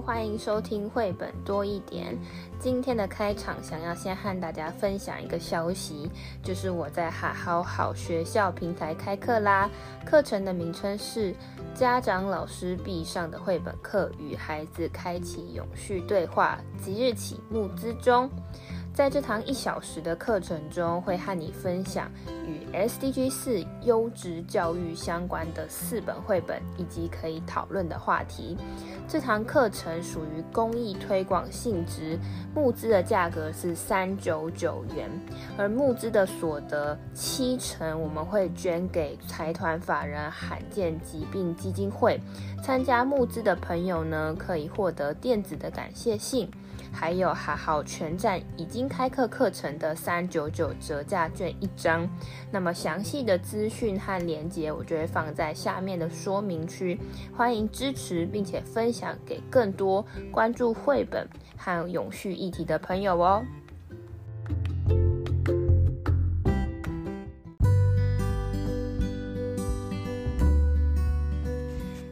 欢迎收听绘本多一点。今天的开场，想要先和大家分享一个消息，就是我在好好好学校平台开课啦。课程的名称是家长老师必上的绘本课，与孩子开启永续对话。即日起募资中。在这堂一小时的课程中，会和你分享与 SDG 四优质教育相关的四本绘本，以及可以讨论的话题。这堂课程属于公益推广性质，募资的价格是三九九元，而募资的所得七成我们会捐给财团法人罕见疾病基金会。参加募资的朋友呢，可以获得电子的感谢信。还有好好全站已经开课课程的三九九折价券一张，那么详细的资讯和链接我就会放在下面的说明区，欢迎支持并且分享给更多关注绘本和永续议题的朋友哦。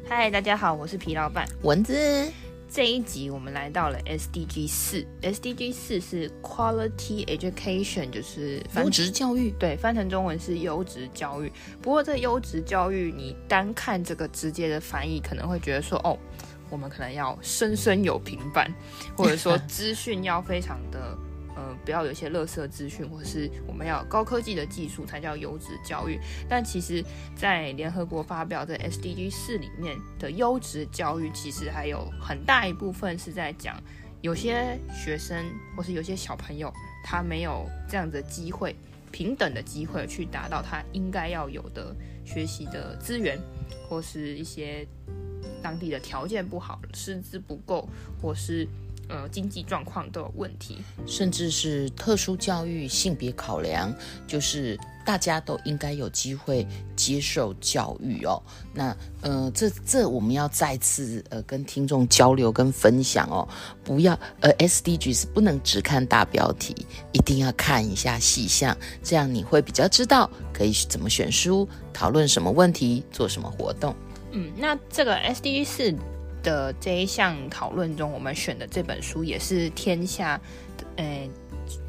嗨，大家好，我是皮老板蚊子。这一集我们来到了 SDG 四，SDG 四是 Quality Education，就是优质教育。对，翻成中文是优质教育。不过这优质教育，你单看这个直接的翻译，可能会觉得说，哦，我们可能要生生有平板，或者说 资讯要非常的。呃，不要有一些垃圾资讯，或是我们要高科技的技术才叫优质教育。但其实，在联合国发表的 SDG 四里面的优质教育，其实还有很大一部分是在讲，有些学生或是有些小朋友，他没有这样的机会，平等的机会去达到他应该要有的学习的资源，或是一些当地的条件不好，师资不够，或是。呃，经济状况都有问题，甚至是特殊教育、性别考量，就是大家都应该有机会接受教育哦。那呃，这这我们要再次呃跟听众交流跟分享哦，不要呃 SDGs 不能只看大标题，一定要看一下细项，这样你会比较知道可以怎么选书、讨论什么问题、做什么活动。嗯，那这个 SDG 四。的这一项讨论中，我们选的这本书也是天下，呃，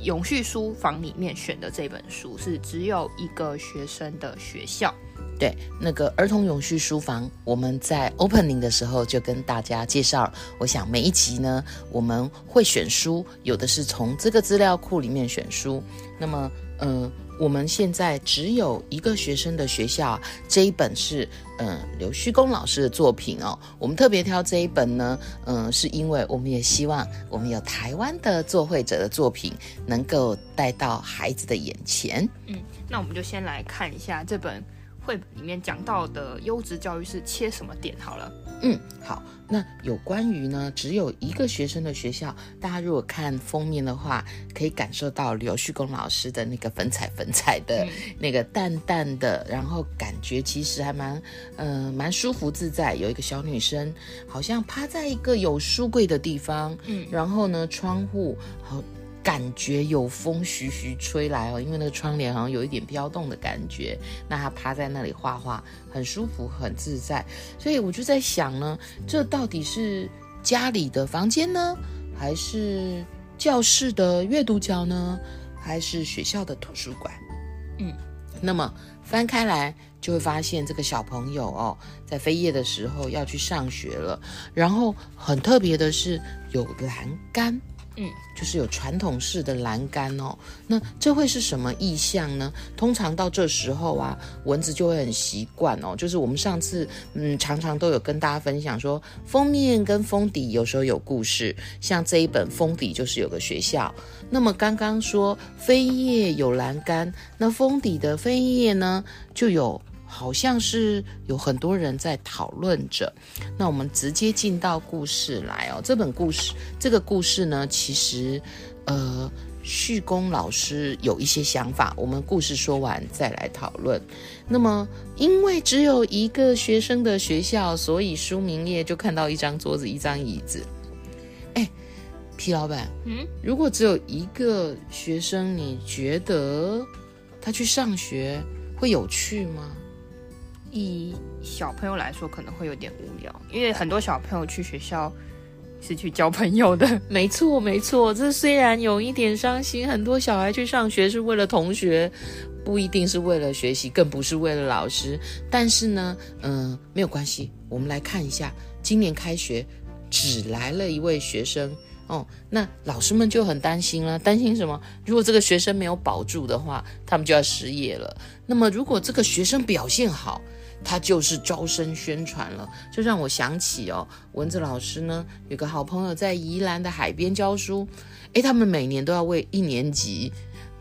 永续书房里面选的这本书，是只有一个学生的学校。对，那个儿童永续书房，我们在 opening 的时候就跟大家介绍。我想每一集呢，我们会选书，有的是从这个资料库里面选书。那么，嗯、我们现在只有一个学生的学校，这一本是嗯刘旭公老师的作品哦。我们特别挑这一本呢，嗯，是因为我们也希望我们有台湾的作绘者的作品能够带到孩子的眼前。嗯，那我们就先来看一下这本绘本里面讲到的优质教育是切什么点好了。嗯，好。那有关于呢，只有一个学生的学校，大家如果看封面的话，可以感受到刘旭公老师的那个粉彩粉彩的 那个淡淡的，然后感觉其实还蛮，嗯、呃，蛮舒服自在。有一个小女生，好像趴在一个有书柜的地方，嗯，然后呢，窗户好。感觉有风徐徐吹来哦，因为那个窗帘好像有一点飘动的感觉。那他趴在那里画画，很舒服，很自在。所以我就在想呢，这到底是家里的房间呢，还是教室的阅读角呢，还是学校的图书馆？嗯，那么翻开来就会发现，这个小朋友哦，在飞页的时候要去上学了。然后很特别的是，有栏杆。嗯，就是有传统式的栏杆哦。那这会是什么意象呢？通常到这时候啊，蚊子就会很习惯哦。就是我们上次嗯，常常都有跟大家分享说，封面跟封底有时候有故事。像这一本封底就是有个学校。那么刚刚说扉页有栏杆，那封底的扉页呢就有。好像是有很多人在讨论着，那我们直接进到故事来哦。这本故事，这个故事呢，其实，呃，旭公老师有一些想法，我们故事说完再来讨论。那么，因为只有一个学生的学校，所以书名页就看到一张桌子，一张椅子。哎，皮老板，嗯，如果只有一个学生，你觉得他去上学会有趣吗？以小朋友来说，可能会有点无聊，因为很多小朋友去学校是去交朋友的。没错，没错。这虽然有一点伤心，很多小孩去上学是为了同学，不一定是为了学习，更不是为了老师。但是呢，嗯、没有关系。我们来看一下，今年开学只来了一位学生。哦，那老师们就很担心了，担心什么？如果这个学生没有保住的话，他们就要失业了。那么，如果这个学生表现好，他就是招生宣传了。就让我想起哦，蚊子老师呢，有个好朋友在宜兰的海边教书，诶，他们每年都要为一年级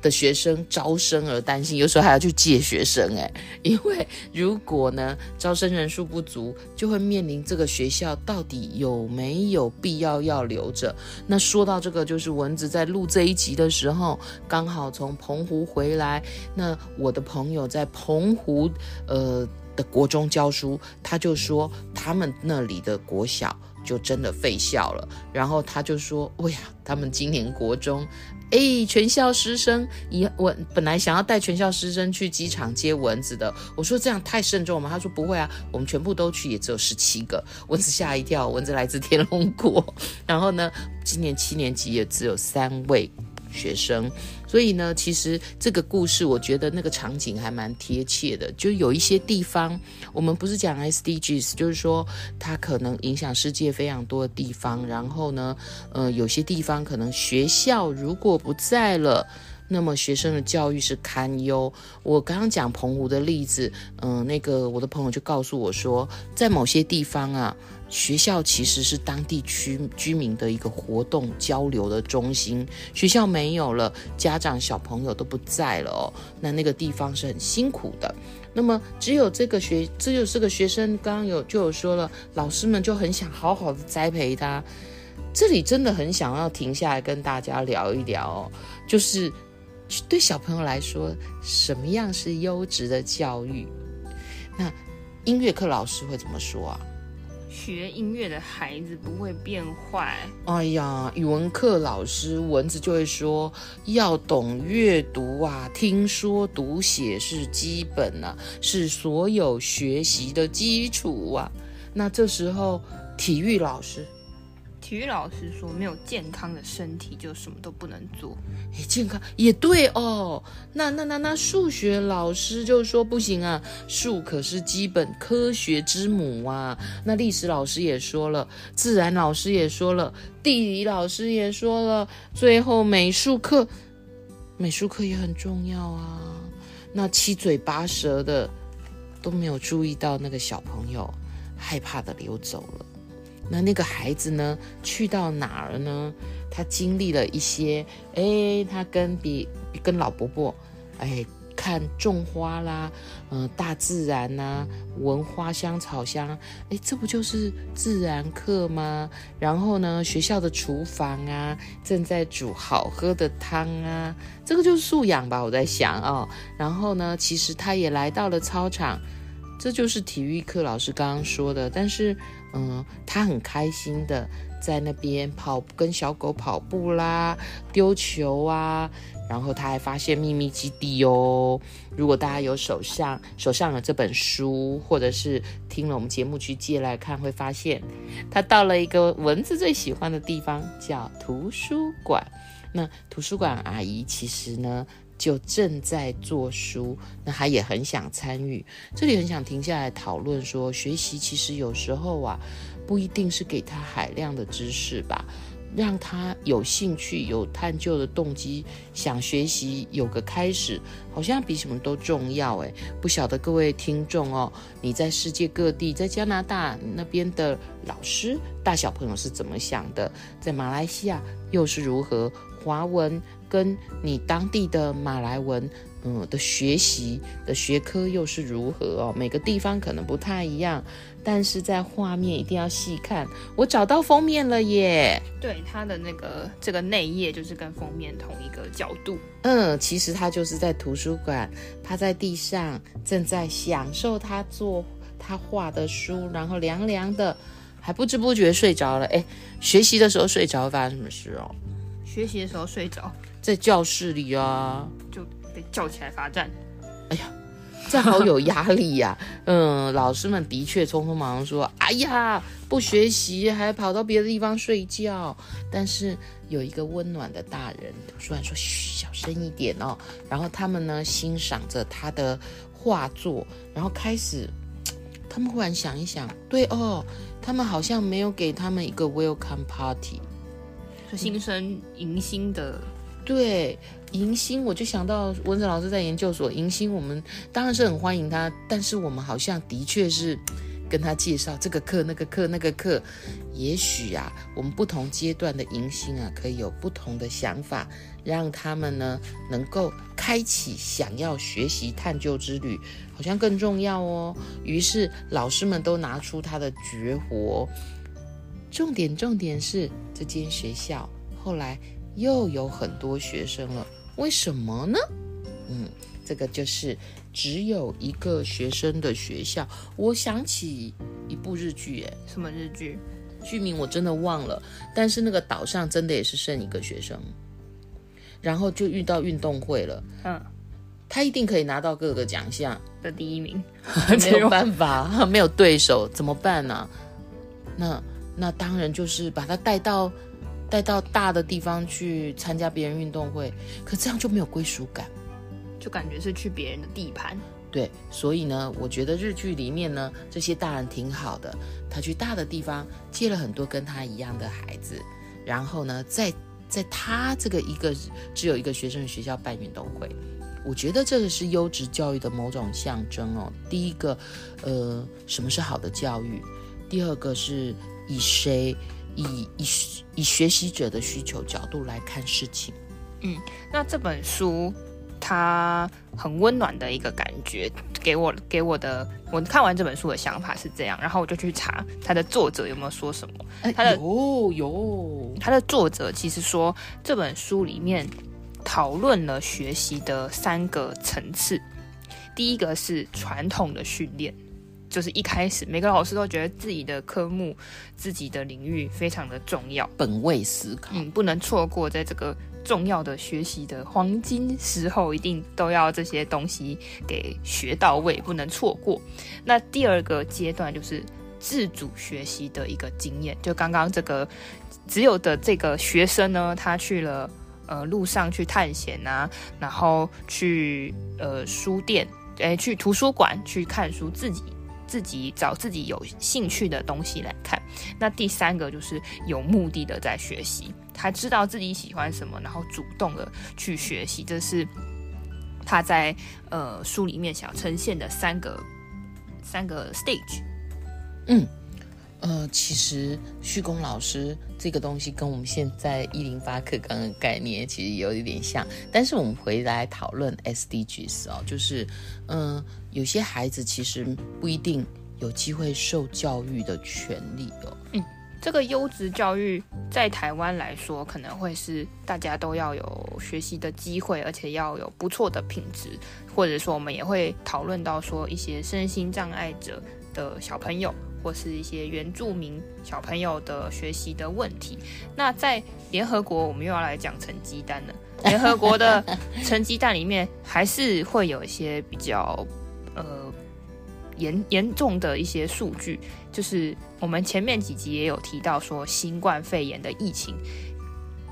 的学生招生而担心，有时候还要去借学生诶，因为如果呢招生人数不足，就会面临这个学校到底有没有必要要留着。那说到这个，就是蚊子在录这一集的时候，刚好从澎湖回来。那我的朋友在澎湖呃的国中教书，他就说他们那里的国小就真的废校了。然后他就说：“哎呀，他们今年国中。”哎，全校师生，以我本来想要带全校师生去机场接蚊子的，我说这样太慎重了吗？他说不会啊，我们全部都去，也只有十七个。蚊子吓一跳，蚊子来自天龙国。然后呢，今年七年级也只有三位。学生，所以呢，其实这个故事，我觉得那个场景还蛮贴切的。就有一些地方，我们不是讲 SDGs，就是说它可能影响世界非常多的地方。然后呢，呃，有些地方可能学校如果不在了，那么学生的教育是堪忧。我刚刚讲澎湖的例子，嗯、那个我的朋友就告诉我说，在某些地方啊。学校其实是当地区居民的一个活动交流的中心。学校没有了，家长小朋友都不在了哦，那那个地方是很辛苦的。那么只有这个学，只有这个学生，刚刚有就有说了，老师们就很想好好的栽培他。这里真的很想要停下来跟大家聊一聊哦，就是对小朋友来说，什么样是优质的教育？那音乐课老师会怎么说啊？学音乐的孩子不会变坏。哎呀，语文课老师蚊子就会说，要懂阅读啊，听说读写是基本啊，是所有学习的基础啊。那这时候体育老师。体育老师说：“没有健康的身体，就什么都不能做。”哎，健康也对哦。那那那那数学老师就说：“不行啊，数可是基本科学之母啊。”那历史老师也说了，自然老师也说了，地理老师也说了，最后美术课，美术课也很重要啊。那七嘴八舌的都没有注意到那个小朋友害怕的溜走了。那那个孩子呢？去到哪儿呢？他经历了一些，哎，他跟比跟老伯伯，哎，看种花啦，嗯、大自然呐、啊，闻花香草香，哎，这不就是自然课吗？然后呢，学校的厨房啊，正在煮好喝的汤啊，这个就是素养吧？我在想哦。然后呢，其实他也来到了操场，这就是体育课老师刚刚说的，但是。嗯，他很开心的在那边跑，跟小狗跑步啦，丢球啊，然后他还发现秘密基地哦。如果大家有手上手上有这本书，或者是听了我们节目去借来看，会发现他到了一个蚊子最喜欢的地方，叫图书馆。那图书馆阿姨其实呢，就正在做书，那他也很想参与。这里很想停下来讨论说，学习其实有时候啊，不一定是给他海量的知识吧，让他有兴趣、有探究的动机，想学习，有个开始，好像比什么都重要。诶，不晓得各位听众哦，你在世界各地，在加拿大那边的老师、大小朋友是怎么想的？在马来西亚又是如何？华文跟你当地的马来文，嗯的学习的学科又是如何哦？每个地方可能不太一样，但是在画面一定要细看。我找到封面了耶！对，它的那个这个内页就是跟封面同一个角度。嗯，其实他就是在图书馆，趴在地上，正在享受他做他画的书，然后凉凉的，还不知不觉睡着了。哎，学习的时候睡着发生什么事哦？学习的时候睡着，在教室里啊，就被叫起来罚站。哎呀，这好有压力呀、啊。嗯，老师们的确匆匆忙忙说：“哎呀，不学习还跑到别的地方睡觉。”但是有一个温暖的大人突然说：“嘘，小声一点哦。”然后他们呢欣赏着他的画作，然后开始，他们忽然想一想，对哦，他们好像没有给他们一个 welcome party，就新生迎新的。对迎新，我就想到文子老师在研究所迎新，我们当然是很欢迎他，但是我们好像的确是跟他介绍这个课、那个课、那个课。也许啊，我们不同阶段的迎新啊，可以有不同的想法，让他们呢能够开启想要学习探究之旅，好像更重要哦。于是老师们都拿出他的绝活，重点重点是这间学校后来。又有很多学生了，为什么呢？嗯，这个就是只有一个学生的学校。我想起一部日剧，哎，什么日剧？剧名我真的忘了。但是那个岛上真的也是剩一个学生，然后就遇到运动会了。嗯，他一定可以拿到各个奖项的第一名，没有办法，没有对手，怎么办呢？那那当然就是把他带到。带到大的地方去参加别人运动会，可这样就没有归属感，就感觉是去别人的地盘。对，所以呢，我觉得日剧里面呢，这些大人挺好的，他去大的地方接了很多跟他一样的孩子，然后呢，在在他这个一个只有一个学生的学校办运动会，我觉得这个是优质教育的某种象征哦。第一个，呃，什么是好的教育？第二个是以谁？以以以学习者的需求角度来看事情，嗯，那这本书它很温暖的一个感觉，给我给我的，我看完这本书的想法是这样，然后我就去查它的作者有没有说什么，他的有有，他的作者其实说这本书里面讨论了学习的三个层次，第一个是传统的训练。就是一开始，每个老师都觉得自己的科目、自己的领域非常的重要，本位思考，嗯，不能错过在这个重要的学习的黄金时候，一定都要这些东西给学到位，不能错过。那第二个阶段就是自主学习的一个经验，就刚刚这个只有的这个学生呢，他去了呃路上去探险啊，然后去呃书店，诶，去图书馆去看书，自己。自己找自己有兴趣的东西来看。那第三个就是有目的的在学习，他知道自己喜欢什么，然后主动的去学习。这是他在呃书里面想呈现的三个三个 stage。嗯，呃，其实旭公老师这个东西跟我们现在一零八课纲的概念其实有一点像，但是我们回来讨论 SDGs 哦，就是嗯。有些孩子其实不一定有机会受教育的权利哦。这个优质教育在台湾来说，可能会是大家都要有学习的机会，而且要有不错的品质。或者说，我们也会讨论到说一些身心障碍者的小朋友，或是一些原住民小朋友的学习的问题。那在联合国，我们又要来讲成绩单了。联合国的成绩单里面，还是会有一些比较。呃，严严重的一些数据，就是我们前面几集也有提到说，新冠肺炎的疫情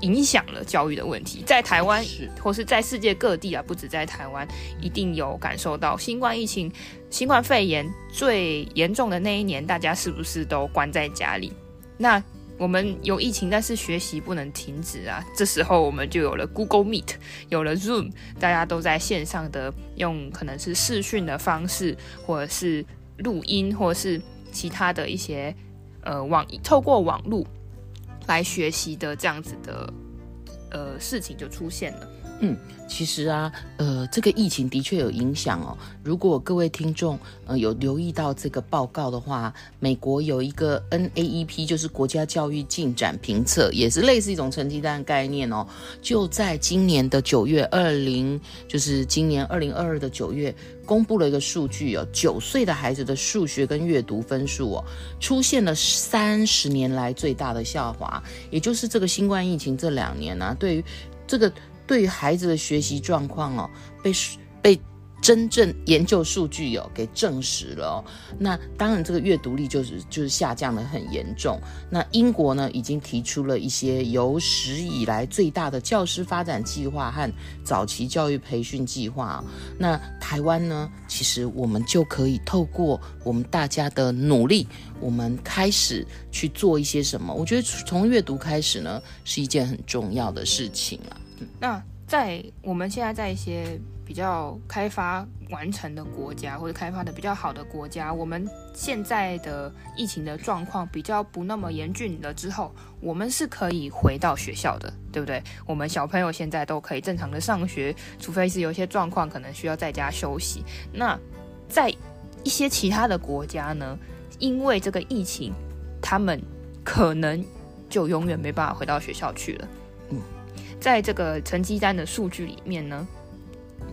影响了教育的问题，在台湾或是在世界各地啊，不止在台湾，一定有感受到新冠疫情、新冠肺炎最严重的那一年，大家是不是都关在家里？那我们有疫情，但是学习不能停止啊！这时候我们就有了 Google Meet，有了 Zoom，大家都在线上的用可能是视讯的方式，或者是录音，或者是其他的一些呃网透过网络来学习的这样子的呃事情就出现了。嗯，其实啊，呃，这个疫情的确有影响哦。如果各位听众呃有留意到这个报告的话，美国有一个 NAEP，就是国家教育进展评测，也是类似一种成绩单概念哦。就在今年的九月二零，就是今年二零二二的九月，公布了一个数据哦，九岁的孩子的数学跟阅读分数哦，出现了三十年来最大的下滑，也就是这个新冠疫情这两年呢、对于这个。对于孩子的学习状况哦，被被真正研究数据有给证实了哦。那当然，这个阅读力就是就是下降的很严重。那英国呢，已经提出了一些有史以来最大的教师发展计划和早期教育培训计划。那台湾呢，其实我们就可以透过我们大家的努力，我们开始去做一些什么。我觉得从阅读开始呢，是一件很重要的事情啊。那在我们现在在一些比较开发完成的国家，或者开发的比较好的国家，我们现在的疫情的状况比较不那么严峻了之后，我们是可以回到学校的，对不对？我们小朋友现在都可以正常的上学，除非是有一些状况可能需要在家休息。那在一些其他的国家呢，因为这个疫情，他们可能就永远没办法回到学校去了。在这个成绩单的数据里面呢。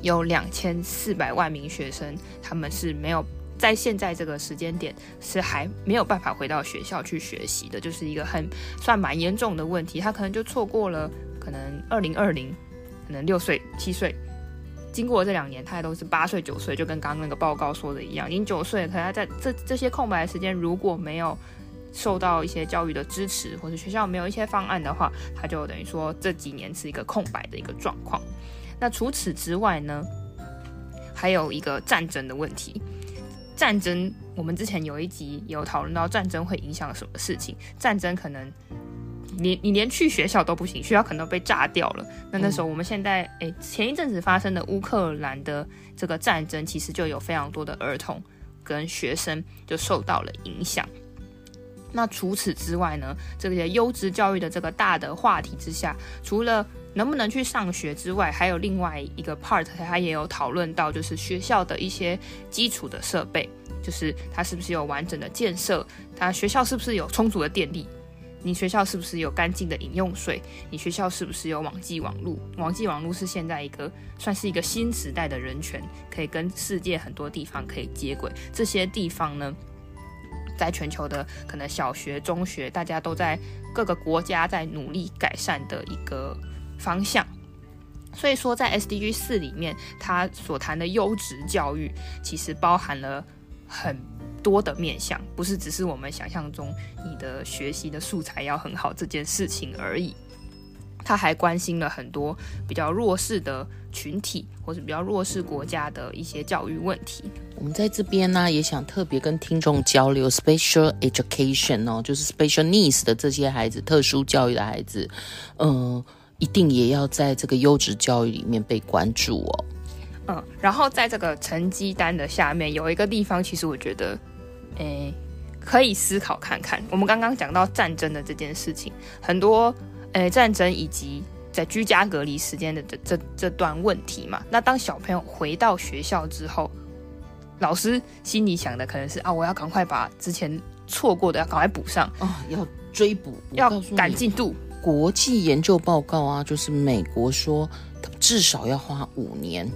有两千四百万名学生，他们是没有在现在这个时间点是还没有办法回到学校去学习的，就是一个很算蛮严重的问题。他可能就错过了可能二零二零，可能六岁七岁，经过这两年，他都是八岁九岁，就跟刚刚那个报告说的一样，已经九岁。可能他在这这些空白的时间，如果没有受到一些教育的支持，或者学校没有一些方案的话，他就等于说这几年是一个空白的一个状况。那除此之外呢，还有一个战争的问题。战争，我们之前有一集有讨论到战争会影响什么事情。战争可能你你连去学校都不行，学校可能都被炸掉了。那那时候我们现在，诶、欸，前一阵子发生的乌克兰的这个战争，其实就有非常多的儿童跟学生就受到了影响。那除此之外呢，这些优质教育的这个大的话题之下，除了能不能去上学之外，还有另外一个 part，他也有讨论到，就是学校的一些基础的设备，就是它是不是有完整的建设，它学校是不是有充足的电力，你学校是不是有干净的饮用水，你学校是不是有网际网络？网际网络是现在一个算是一个新时代的人权，可以跟世界很多地方可以接轨。这些地方呢，在全球的可能小学、中学，大家都在各个国家在努力改善的一个。方向，所以说在 SDG 四里面，他所谈的优质教育，其实包含了很多的面向，不是只是我们想象中你的学习的素材要很好这件事情而已。他还关心了很多比较弱势的群体，或是比较弱势国家的一些教育问题。我们在这边呢，也想特别跟听众交流 special education 哦，就是 special needs 的这些孩子，特殊教育的孩子，嗯、呃。一定也要在这个优质教育里面被关注哦。嗯，然后在这个成绩单的下面有一个地方，其实我觉得，诶，可以思考看看。我们刚刚讲到战争的这件事情，很多诶战争以及在居家隔离时间的这这这段问题嘛。那当小朋友回到学校之后，老师心里想的可能是啊，我要赶快把之前错过的要赶快补上啊，要追补，要赶进度。国际研究报告啊，就是美国说，至少要花五年，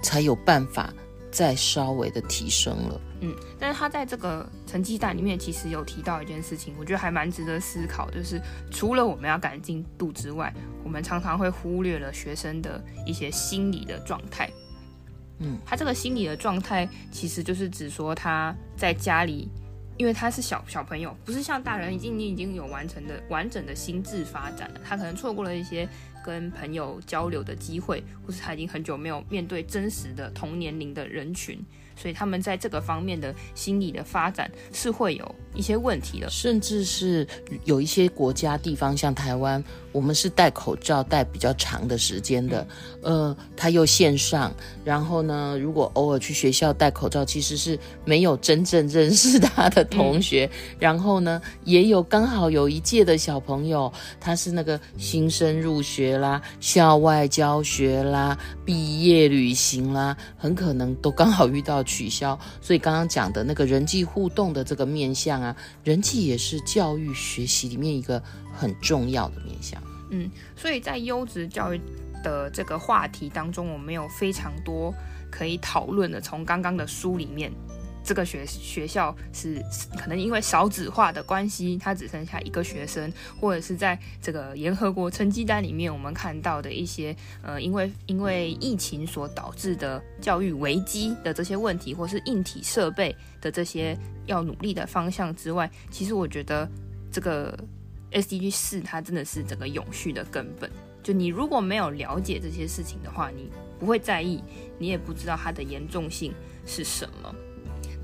才有办法再稍微的提升了。嗯，但是他在这个成绩单里面，其实有提到一件事情，我觉得还蛮值得思考，就是除了我们要赶进度之外，我们常常会忽略了学生的一些心理的状态。嗯，他这个心理的状态，其实就是指说他在家里。因为他是小小朋友，不是像大人，已经你已经有完成的完整的心智发展了，他可能错过了一些跟朋友交流的机会，或是他已经很久没有面对真实的同年龄的人群。所以他们在这个方面的心理的发展是会有一些问题的，甚至是有一些国家地方，像台湾，我们是戴口罩戴比较长的时间的，呃，他又线上，然后呢，如果偶尔去学校戴口罩，其实是没有真正认识他的同学，嗯、然后呢，也有刚好有一届的小朋友，他是那个新生入学啦、校外教学啦、毕业旅行啦，很可能都刚好遇到。取消，所以刚刚讲的那个人际互动的这个面向啊，人际也是教育学习里面一个很重要的面向。嗯，所以在优质教育的这个话题当中，我们有非常多可以讨论的。从刚刚的书里面这个学学校是可能因为少子化的关系，它只剩下一个学生，或者是在这个联合国成绩单里面，我们看到的一些呃，因为因为疫情所导致的教育危机的这些问题，或是硬体设备的这些要努力的方向之外，其实我觉得这个 SDG 四它真的是整个永续的根本。就你如果没有了解这些事情的话，你不会在意，你也不知道它的严重性是什么。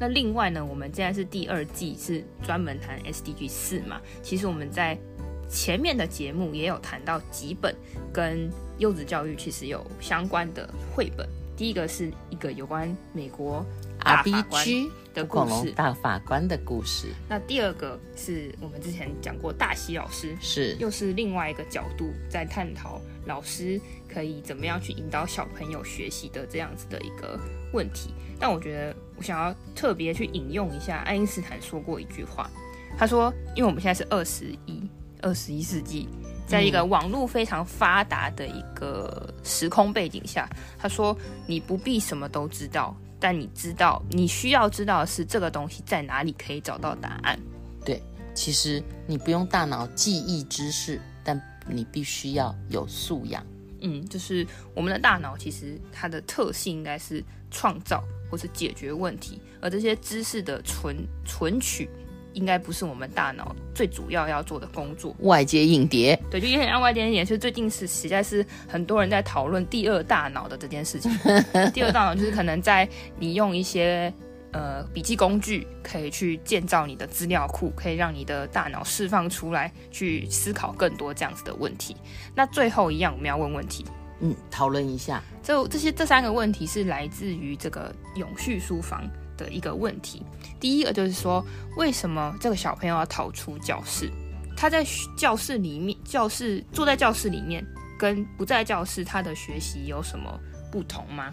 那另外呢，我们现在是第二季，是专门谈 SDG 四嘛。其实我们在前面的节目也有谈到几本跟优质教育其实有相关的绘本。第一个是一个有关美国大法官的故事，大法官的故事。那第二个是我们之前讲过大西老师，是又是另外一个角度在探讨老师可以怎么样去引导小朋友学习的这样子的一个问题。但我觉得我想要特别去引用一下爱因斯坦说过一句话，他说：“因为我们现在是二十一二十一世纪。”在一个网络非常发达的一个时空背景下，他说：“你不必什么都知道，但你知道你需要知道的是这个东西在哪里可以找到答案。”对，其实你不用大脑记忆知识，但你必须要有素养。嗯，就是我们的大脑其实它的特性应该是创造或是解决问题，而这些知识的存存取。应该不是我们大脑最主要要做的工作，外接硬碟。对，就有点像外接硬碟。其实最近是实在是很多人在讨论第二大脑的这件事情。第二大脑就是可能在你用一些呃笔记工具，可以去建造你的资料库，可以让你的大脑释放出来，去思考更多这样子的问题。那最后一样，我们要问问题，嗯，讨论一下。这这些这三个问题是来自于这个永续书房的一个问题，第一个就是说，为什么这个小朋友要逃出教室？他在教室里面，教室坐在教室里面，跟不在教室，他的学习有什么不同吗？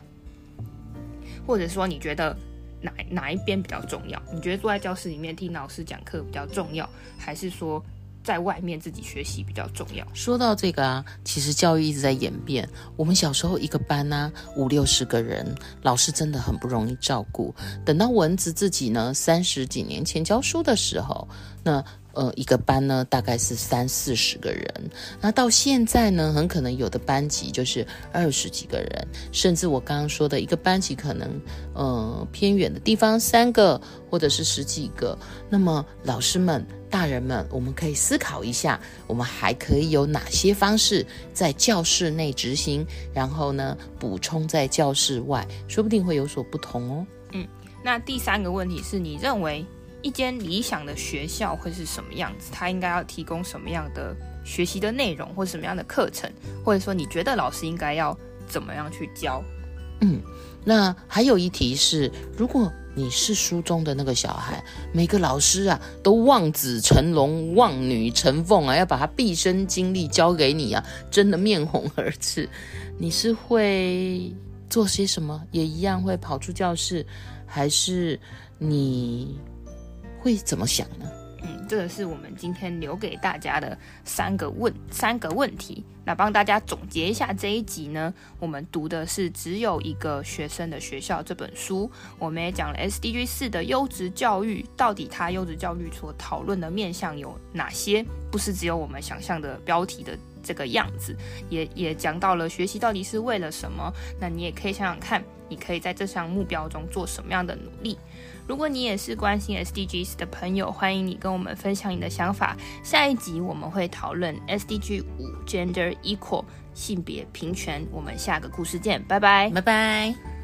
或者说，你觉得哪哪一边比较重要？你觉得坐在教室里面听老师讲课比较重要，还是说，在外面自己学习比较重要。说到这个啊，其实教育一直在演变。我们小时候一个班呢、五六十个人，老师真的很不容易照顾。等到蚊子自己呢，三十几年前教书的时候，那。呃，一个班呢，大概是三四十个人。那到现在呢，很可能有的班级就是二十几个人，甚至我刚刚说的一个班级可能，呃，偏远的地方三个或者是十几个。那么老师们、大人们，我们可以思考一下，我们还可以有哪些方式在教室内执行，然后呢，补充在教室外，说不定会有所不同哦。嗯，那第三个问题是你认为，一间理想的学校会是什么样子？他应该要提供什么样的学习的内容，或什么样的课程，或者说你觉得老师应该要怎么样去教？嗯，那还有一题是，如果你是书中的那个小孩，每个老师啊都望子成龙、望女成凤啊，要把他毕生精力交给你啊，真的面红耳赤，你是会做些什么？也一样会跑出教室，还是你？会怎么想呢？嗯，这个是我们今天留给大家的三个问三个问题。那帮大家总结一下这一集呢，我们读的是《只有一个学生的学校》这本书，我们也讲了 SDG 四的优质教育，到底它优质教育所讨论的面向有哪些？不是只有我们想象的标题的这个样子，也也讲到了学习到底是为了什么。那你也可以想想看，你可以在这项目标中做什么样的努力。如果你也是关心 SDGs 的朋友，欢迎你跟我们分享你的想法。下一集我们会讨论 SDG 五 Gender Equal 性别平权。我们下个故事见，拜拜，拜拜。